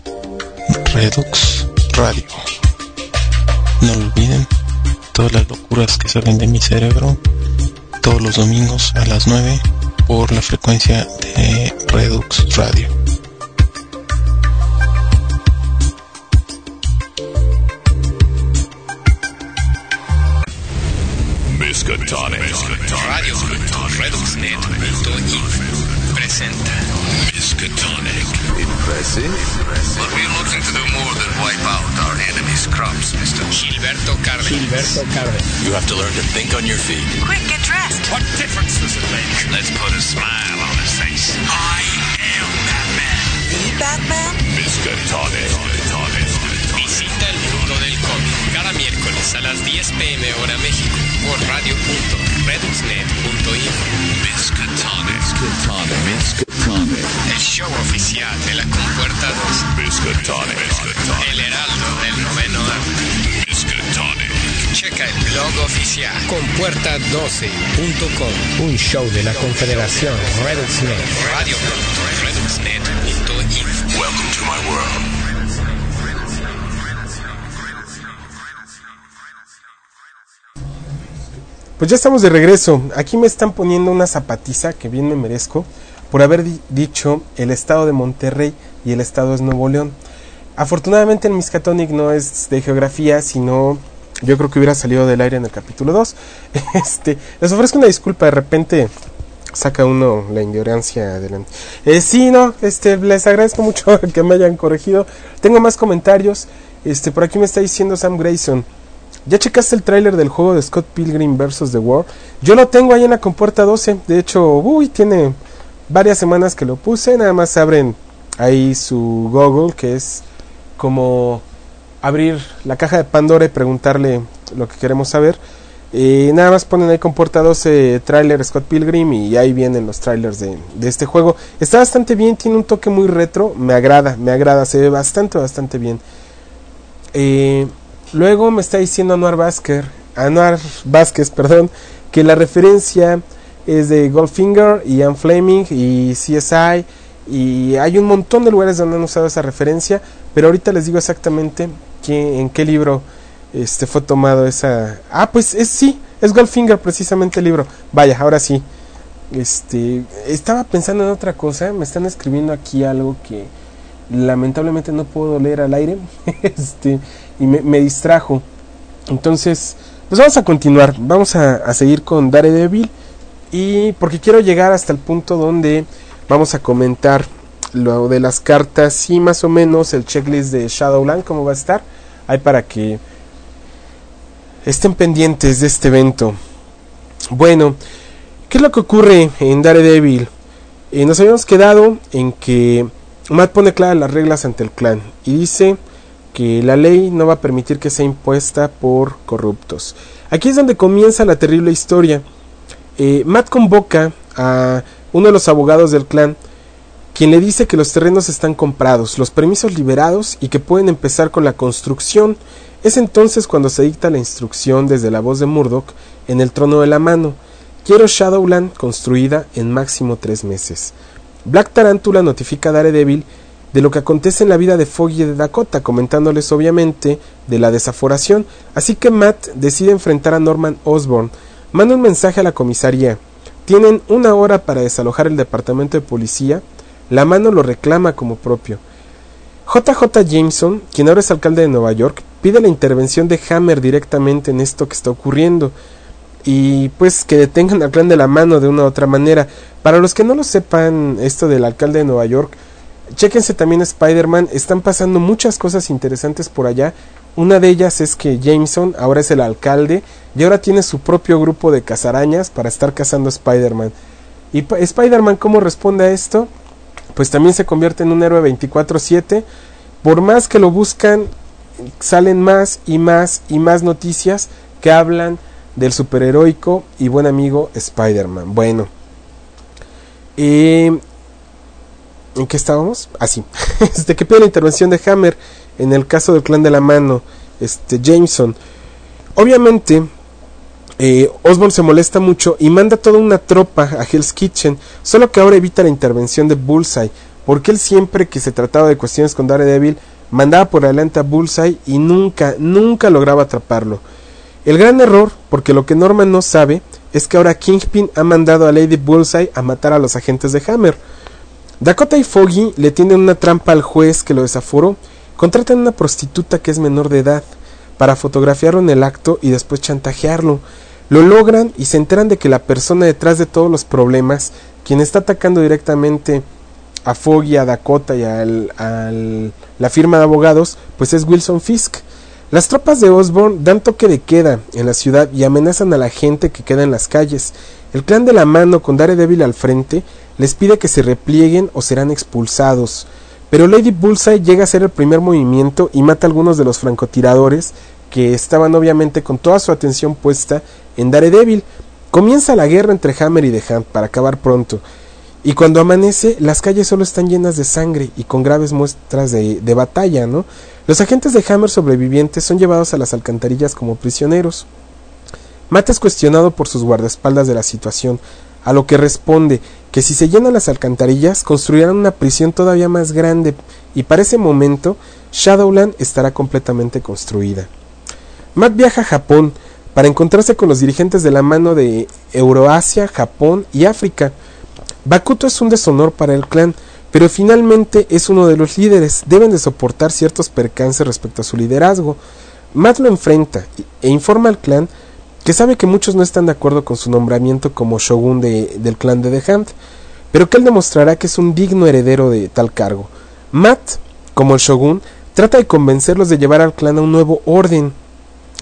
Speaker 4: Redux Radio. No lo olviden, todas las locuras que salen de mi cerebro todos los domingos a las 9 por la frecuencia de Redux Radio.
Speaker 7: Miskatonic.
Speaker 8: Radio ReduxNet.info presenta
Speaker 7: Miskatonic.
Speaker 8: But we're looking to do more than wipe out our enemy's crops, Mr. Gilberto Cárdenas. Gilberto Cárdenas.
Speaker 7: You have to learn to think on your feet.
Speaker 9: Quick, get dressed.
Speaker 8: What difference does it make? Let's put a smile on his face. I am Batman.
Speaker 9: The Batman?
Speaker 7: Miskatonic.
Speaker 8: Visita a las 10 pm hora México por radio.reduxnet.info.
Speaker 7: Miskatonic. Miskatonic. Miskatonic.
Speaker 8: El show oficial de la Compuerta 2.
Speaker 7: Miskatonic.
Speaker 8: El Heraldo del Noveno Arte.
Speaker 7: Miskatonic.
Speaker 8: Checa el blog oficial compuerta12.com, un show de la Confederación ReduxNet. Radio.reduxnet.info.
Speaker 2: Pues ya estamos de regreso. Aquí me están poniendo una zapatiza que bien me merezco por haber di- dicho el estado de Monterrey y el estado es Nuevo León. Afortunadamente el Miskatonic no es de geografía, sino yo creo que hubiera salido del aire en el capítulo 2. Este, les ofrezco una disculpa, de repente saca uno la ignorancia adelante. Eh, sí, no, este, les agradezco mucho que me hayan corregido. Tengo más comentarios. Este, por aquí me está diciendo Sam Grayson. ¿Ya checaste el tráiler del juego de Scott Pilgrim vs. The World? Yo lo tengo ahí en la compuerta 12. De hecho, uy, tiene varias semanas que lo puse. Nada más abren ahí su Google, que es como abrir la caja de Pandora y preguntarle lo que queremos saber. Eh, nada más ponen ahí compuerta 12 tráiler Scott Pilgrim y ahí vienen los trailers de, de este juego. Está bastante bien, tiene un toque muy retro. Me agrada, me agrada, se ve bastante, bastante bien. Eh, luego me está diciendo Anuar Vázquez, Anuar Vázquez, perdón, que la referencia es de Goldfinger y Anne Fleming y CSI y hay un montón de lugares donde han usado esa referencia, pero ahorita les digo exactamente que, en qué libro este fue tomado esa. Ah, pues es sí, es Goldfinger precisamente el libro. Vaya, ahora sí. Este, estaba pensando en otra cosa, me están escribiendo aquí algo que lamentablemente no puedo leer al aire este y me, distrajo. Entonces pues vamos a continuar vamos a, a seguir con Daredevil y porque quiero llegar hasta el punto donde vamos a comentar lo de las cartas y más o menos el checklist de Shadowland cómo va a estar. Ahí para que estén pendientes de este evento. Bueno ¿qué es lo que ocurre en Daredevil? Eh, nos habíamos quedado en que Matt pone claras las reglas ante el clan y dice que la ley no va a permitir que sea impuesta por corruptos. Aquí es donde comienza la terrible historia. Eh, Matt convoca a uno de los abogados del clan, quien le dice que los terrenos están comprados, los permisos liberados y que pueden empezar con la construcción. Es entonces cuando se dicta la instrucción desde la voz de Murdoch en el trono de la mano. Quiero Shadowland construida en máximo tres meses. Black Tarantula notifica a Daredevil de lo que acontece en la vida de Foggy y de Dakota, comentándoles obviamente de la desaforación, así que Matt decide enfrentar a Norman Osborn, manda un mensaje a la comisaría, tienen una hora para desalojar el departamento de policía, la mano lo reclama como propio. JJ Jameson, quien ahora es alcalde de Nueva York, pide la intervención de Hammer directamente en esto que está ocurriendo, y pues que detengan al clan de la mano de una u otra manera. Para los que no lo sepan, esto del alcalde de Nueva York Chéquense también Spider-Man, están pasando muchas cosas interesantes por allá. Una de ellas es que Jameson ahora es el alcalde y ahora tiene su propio grupo de cazarañas para estar cazando a Spider-Man. ¿Y Spider-Man cómo responde a esto? Pues también se convierte en un héroe 24/7. Por más que lo buscan, salen más y más y más noticias que hablan del superheroico y buen amigo Spider-Man. Bueno, eh, ¿en qué estábamos? Así, este que pide la intervención de Hammer en el caso del clan de la mano, este Jameson. Obviamente, eh, Osborn se molesta mucho y manda toda una tropa a Hell's Kitchen, solo que ahora evita la intervención de Bullseye, porque él siempre que se trataba de cuestiones con Daredevil, mandaba por adelante a Bullseye y nunca, nunca lograba atraparlo. El gran error, porque lo que Norman no sabe, es que ahora Kingpin ha mandado a Lady Bullseye a matar a los agentes de Hammer. Dakota y Foggy le tienden una trampa al juez que lo desaforó, contratan a una prostituta que es menor de edad para fotografiarlo en el acto y después chantajearlo. Lo logran y se enteran de que la persona detrás de todos los problemas, quien está atacando directamente a Foggy, a Dakota y a la firma de abogados, pues es Wilson Fisk. Las tropas de Osborn dan toque de queda en la ciudad y amenazan a la gente que queda en las calles. El clan de la mano con Daredevil al frente les pide que se replieguen o serán expulsados. Pero Lady Bullseye llega a hacer el primer movimiento y mata a algunos de los francotiradores que estaban obviamente con toda su atención puesta en Daredevil. Comienza la guerra entre Hammer y The Hand para acabar pronto. Y cuando amanece, las calles solo están llenas de sangre y con graves muestras de, de batalla, ¿no? Los agentes de Hammer sobrevivientes son llevados a las alcantarillas como prisioneros. Matt es cuestionado por sus guardaespaldas de la situación, a lo que responde que si se llenan las alcantarillas construirán una prisión todavía más grande y para ese momento Shadowland estará completamente construida. Matt viaja a Japón para encontrarse con los dirigentes de la mano de Euroasia, Japón y África. Bakuto es un deshonor para el clan, pero finalmente es uno de los líderes, deben de soportar ciertos percances respecto a su liderazgo. Matt lo enfrenta e informa al clan que sabe que muchos no están de acuerdo con su nombramiento como shogun de, del clan de The Hand, pero que él demostrará que es un digno heredero de tal cargo. Matt, como el shogun, trata de convencerlos de llevar al clan a un nuevo orden,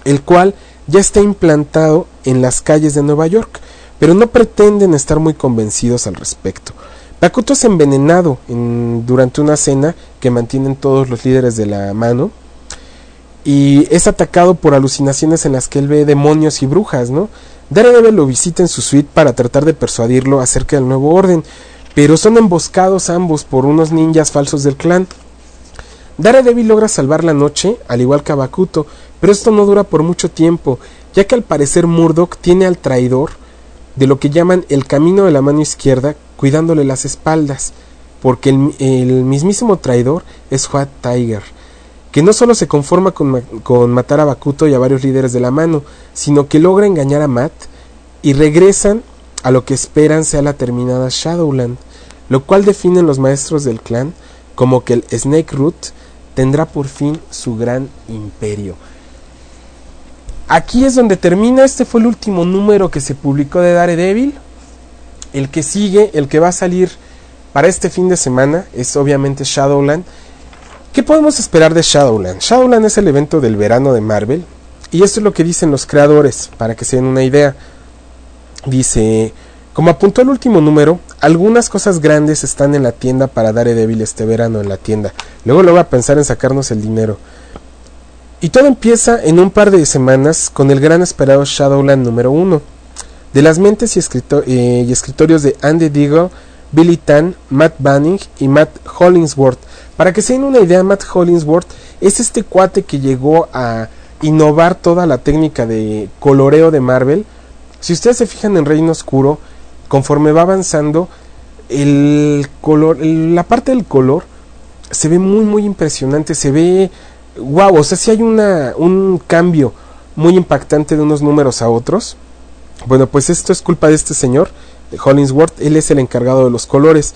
Speaker 2: el cual ya está implantado en las calles de Nueva York, pero no pretenden estar muy convencidos al respecto. Bakuto es envenenado en, durante una cena que mantienen todos los líderes de la mano, y es atacado por alucinaciones en las que él ve demonios y brujas, ¿no? Daredevil lo visita en su suite para tratar de persuadirlo acerca del nuevo orden, pero son emboscados ambos por unos ninjas falsos del clan. Daredevil logra salvar la noche, al igual que a Bakuto, pero esto no dura por mucho tiempo, ya que al parecer Murdoch tiene al traidor de lo que llaman el camino de la mano izquierda, cuidándole las espaldas, porque el, el mismísimo traidor es White Tiger que no solo se conforma con, con, matar a Bakuto y a varios líderes de la mano, sino que logra engañar a Matt y regresan a lo que esperan sea la terminada Shadowland, lo cual definen los maestros del clan como que el Snake Root tendrá por fin su gran imperio. Aquí es donde termina, este fue el último número que se publicó de Daredevil. El que sigue, el que va a salir para este fin de semana, es obviamente Shadowland. ¿Qué podemos esperar de Shadowland? Shadowland es el evento del verano de Marvel. Y esto es lo que dicen los creadores, para que se den una idea. Dice, como apuntó el último número, algunas cosas grandes están en la tienda para Daredevil este verano en la tienda. Luego lo va a pensar en sacarnos el dinero. Y todo empieza en un par de semanas con el gran esperado Shadowland número 1. De las mentes y, eh, escritorios de Andy Deagle, Billy Tan, Matt Banning y Matt Hollingsworth. Para que se den una idea, Matt Hollingsworth es este cuate que llegó a innovar toda la técnica de coloreo de Marvel. Si ustedes se fijan en Reino Oscuro, conforme va avanzando, el color, la parte del color se ve muy muy impresionante, se ve wow, o sea, si hay una, un cambio muy impactante de unos números a otros. Bueno, pues esto es culpa de este señor, de Hollingsworth, él es el encargado de los colores.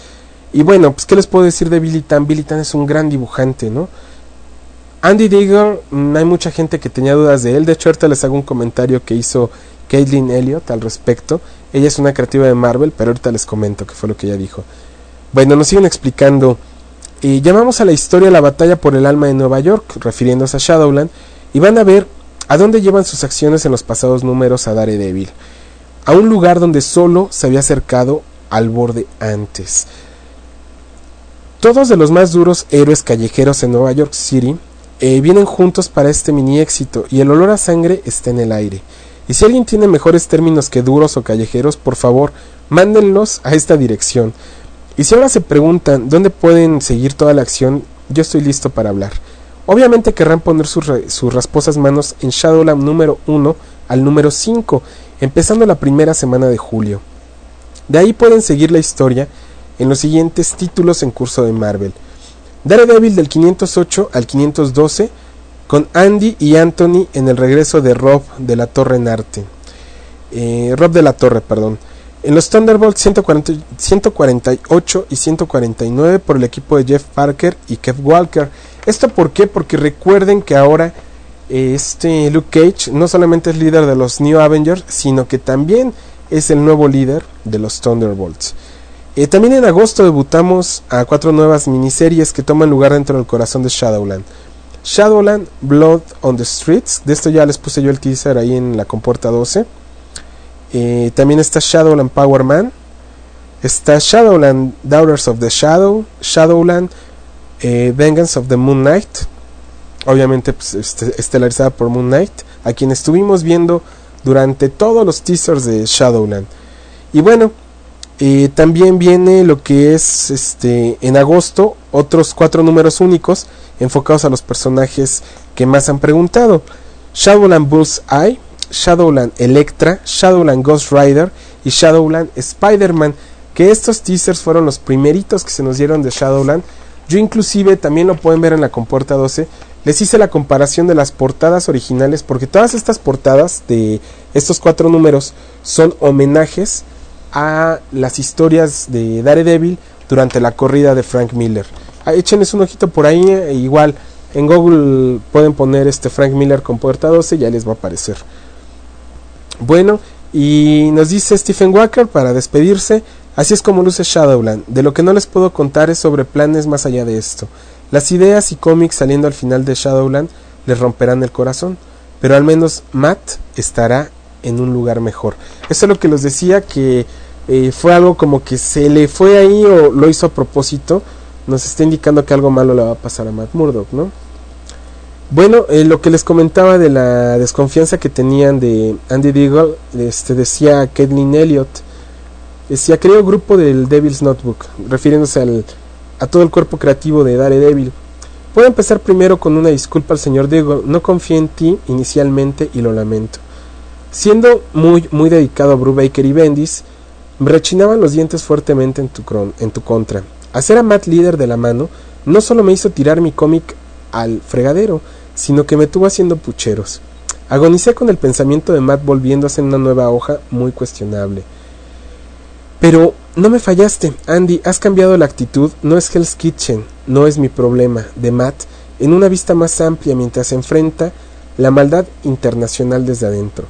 Speaker 2: Y bueno, pues qué les puedo decir de Billy Tan, Billy Tan es un gran dibujante, ¿no? Andy Digger, hay mucha gente que tenía dudas de él, de hecho ahorita les hago un comentario que hizo Caitlin Elliott al respecto. Ella es una creativa de Marvel, pero ahorita les comento qué fue lo que ella dijo. Bueno, nos siguen explicando. Eh, llamamos a la historia la batalla por el alma de Nueva York, refiriéndose a Shadowland, y van a ver a dónde llevan sus acciones en los pasados números a Daredevil, a un lugar donde solo se había acercado al borde antes. Todos de los más duros héroes callejeros en Nueva York City eh, vienen juntos para este mini éxito y el olor a sangre está en el aire. Y si alguien tiene mejores términos que duros o callejeros, por favor, mándenlos a esta dirección. Y si ahora se preguntan dónde pueden seguir toda la acción, yo estoy listo para hablar. Obviamente querrán poner sus, sus rasposas manos en Shadowland número 1 al número 5, empezando la primera semana de julio. De ahí pueden seguir la historia en los siguientes títulos en curso de Marvel. Daredevil del 508 al 512, con Andy y Anthony en el regreso de Rob de la Torre en arte. Eh, Rob de la Torre, perdón. En los Thunderbolts 140, 148 y 149 por el equipo de Jeff Parker y Kev Walker. ¿Esto por qué? Porque recuerden que ahora eh, este Luke Cage no solamente es líder de los New Avengers, sino que también es el nuevo líder de los Thunderbolts. Eh, también en agosto debutamos a cuatro nuevas miniseries que toman lugar dentro del corazón de Shadowland. Shadowland Blood on the Streets, de esto ya les puse yo el teaser ahí en la compuerta 12. Eh, también está Shadowland Power Man. Está Shadowland Daughters of the Shadow. Shadowland eh, Vengeance of the Moon Knight. Obviamente pues, este, estelarizada por Moon Knight. A quien estuvimos viendo durante todos los teasers de Shadowland. Y bueno, también viene lo que es este en agosto otros cuatro números únicos enfocados a los personajes que más han preguntado. Shadowland Bullseye, Shadowland Electra, Shadowland Ghost Rider y Shadowland Spider-Man, que estos teasers fueron los primeritos que se nos dieron de Shadowland. Yo inclusive también lo pueden ver en la compuerta 12. Les hice la comparación de las portadas originales porque todas estas portadas de estos cuatro números son homenajes a las historias de Daredevil durante la corrida de Frank Miller. Ah, échenles un ojito por ahí, e igual en Google pueden poner este Frank Miller con puerta 12 ya les va a aparecer. Bueno, y nos dice Stephen Walker para despedirse, así es como luce Shadowland. De lo que no les puedo contar es sobre planes más allá de esto. Las ideas y cómics saliendo al final de Shadowland les romperán el corazón, pero al menos Matt estará en un lugar mejor. Eso es lo que les decía que eh, fue algo como que se le fue ahí o lo hizo a propósito. Nos está indicando que algo malo le va a pasar a Matt Murdock, ¿no? Bueno, eh, lo que les comentaba de la desconfianza que tenían de Andy Deagle, este, decía Kathleen Elliott, decía, creo grupo del Devil's Notebook, refiriéndose al, a todo el cuerpo creativo de Daredevil. Puedo empezar primero con una disculpa al señor Deagle, no confié en ti inicialmente y lo lamento. Siendo muy, muy dedicado a Brubaker y Bendis, rechinaban los dientes fuertemente en tu, contra. Hacer a Matt líder de la mano no solo me hizo tirar mi cómic al fregadero, sino que me tuvo haciendo pucheros. Agonicé con el pensamiento de Matt volviendo a hacer una nueva hoja muy cuestionable. Pero no me fallaste, Andy, has cambiado la actitud, no es Hell's Kitchen, no es mi problema, de Matt, en una vista más amplia mientras se enfrenta la maldad internacional desde adentro.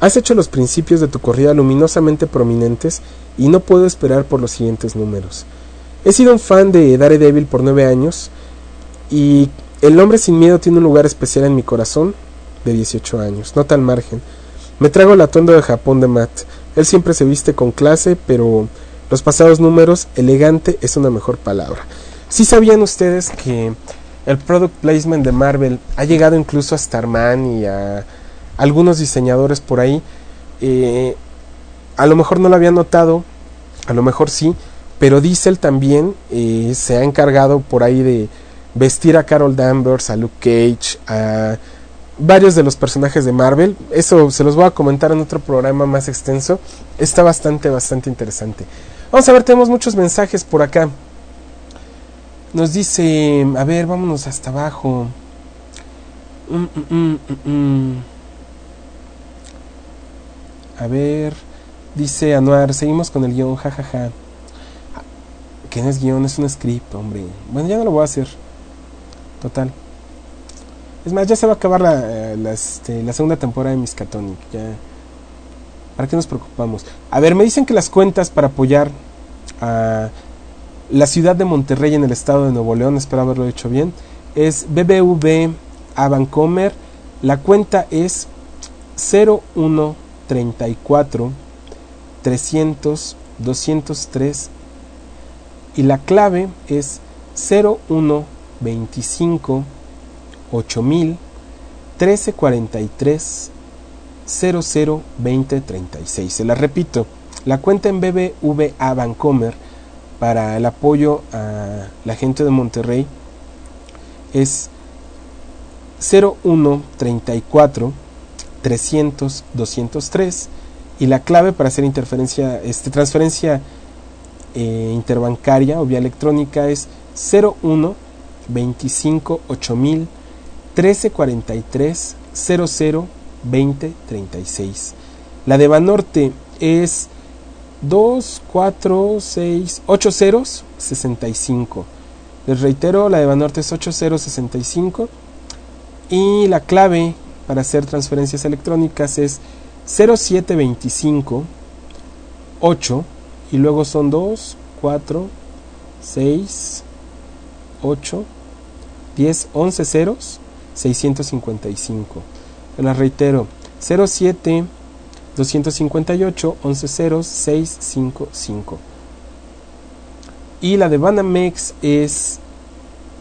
Speaker 2: Has hecho los principios de tu corrida luminosamente prominentes y no puedo esperar por los siguientes números. He sido un fan de Daredevil por nueve años y El hombre sin miedo tiene un lugar especial en mi corazón de 18 años, no tal margen. Me trago el atuendo de Japón de Matt. Él siempre se viste con clase, pero los pasados números, elegante es una mejor palabra. ¿Sí sabían ustedes que el product placement de Marvel ha llegado incluso a Starman y a algunos diseñadores por ahí? Eh, a lo mejor no lo habían notado, a lo mejor sí, pero Diesel también eh, se ha encargado por ahí de vestir a Carol Danvers, a Luke Cage, a varios de los personajes de Marvel. Eso se los voy a comentar en otro programa más extenso. Está bastante, bastante interesante. Vamos a ver, tenemos muchos mensajes por acá. Nos dice, a ver, vámonos hasta abajo. Mm, mm, mm, a ver, dice Anuar, seguimos con el guion, jajaja. Que no es guion, es un script, hombre. Bueno, ya no lo voy a hacer. Total. Es más, ya se va a acabar la, la, este, la segunda temporada de Miskatonic. ¿Para qué nos preocupamos? A ver, me dicen que las cuentas para apoyar a la ciudad de Monterrey en el estado de Nuevo León, espero haberlo hecho bien, es BBV a Vancomer. La cuenta es 0134 300 203 y la clave es 0125 8000 1343 00 2036. Se la repito, la cuenta en BBVA Bancomer para el apoyo a la gente de Monterrey es 0134 300 203 y la clave para hacer interferencia este transferencia eh, interbancaria o vía electrónica es 01 25 8000 1343 00 20 36 la de Banorte es 2 4 6 8 ceros 65 les reitero la de Banorte es 8065 y la clave para hacer transferencias electrónicas es 0725 8 y luego son 2 4 6 8 10 11 ceros 655 las reitero 07 258 11 ceros 655 y la de Banamex es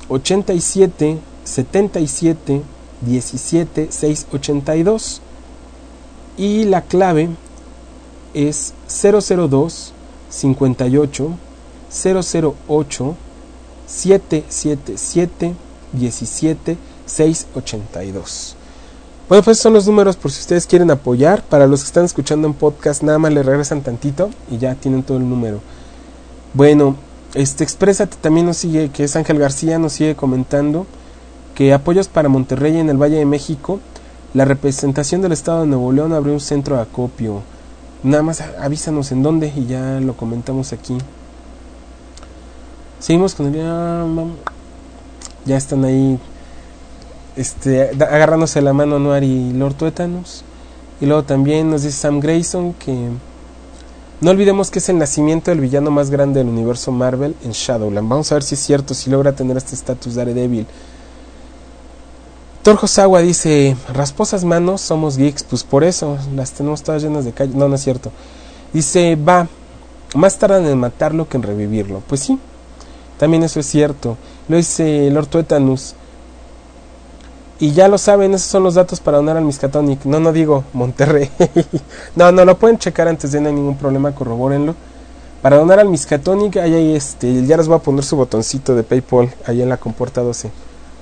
Speaker 2: 87 77 17 682 y la clave es 002 58 008 777 17 682 bueno, pues son los números por si ustedes quieren apoyar. Para los que están escuchando en podcast, nada más le regresan tantito y ya tienen todo el número. Bueno, este Exprésate también nos sigue, que es Ángel García, nos sigue comentando que apoyos para Monterrey en el Valle de México. La representación del Estado de Nuevo León abrió un centro de acopio. Nada más avísanos en dónde y ya lo comentamos aquí. Seguimos con el... Ya están ahí este, agarrándose la mano Noir y Lord Tuétanos. Y luego también nos dice Sam Grayson que no olvidemos que es el nacimiento del villano más grande del universo Marvel en Shadowland. Vamos a ver si es cierto, si logra tener este estatus Daredevil. Torjo Sawa dice, rasposas manos, somos geeks, pues por eso, las tenemos todas llenas de calle. No, no es cierto. Dice, va, más tardan en matarlo que en revivirlo. Pues sí, también eso es cierto. Lo dice Lord Tuetanus. Y ya lo saben, esos son los datos para donar al Miskatonic. No, no digo Monterrey. no, no, lo pueden checar antes de no hay ningún problema, corrobórenlo. Para donar al Miskatonic, ahí este, ya les voy a poner su botoncito de PayPal ahí en la compuerta 12.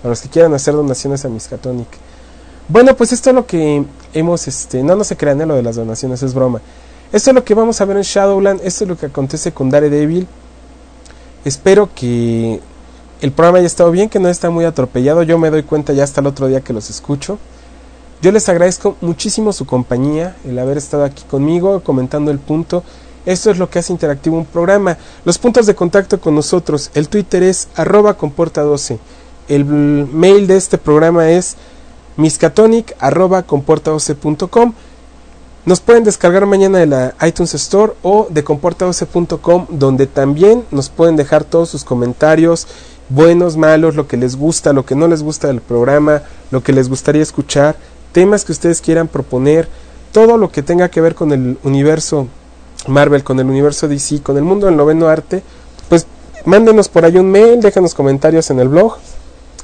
Speaker 2: Para los que quieran hacer donaciones a Miskatonic. Bueno, pues esto es lo que hemos, este, no, no se crean, ¿eh? lo de las donaciones, es broma. Esto es lo que vamos a ver en Shadowland, esto es lo que acontece con Daredevil. Espero que el programa haya estado bien, que no está muy atropellado. Yo me doy cuenta ya hasta el otro día que los escucho. Yo les agradezco muchísimo su compañía, el haber estado aquí conmigo, comentando el punto. Esto es lo que hace interactivo un programa. Los puntos de contacto con nosotros. El Twitter es arroba comporta 12. El mail de este programa es miscatonic arroba comporta 12.com. Nos pueden descargar mañana de la iTunes Store o de comporta12.com donde también nos pueden dejar todos sus comentarios, buenos, malos, lo que les gusta, lo que no les gusta del programa, lo que les gustaría escuchar, temas que ustedes quieran proponer, todo lo que tenga que ver con el universo Marvel, con el universo DC, con el mundo del noveno arte, pues mándenos por ahí un mail, déjanos comentarios en el blog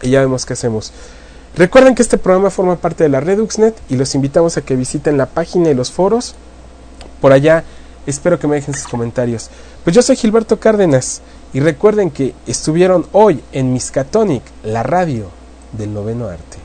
Speaker 2: y ya vemos qué hacemos. Recuerden que este programa forma parte de la Reduxnet y los invitamos a que visiten la página y los foros. Por allá espero que me dejen sus comentarios. Pues yo soy Gilberto Cárdenas y recuerden que estuvieron hoy en Miskatonic, la radio del noveno arte.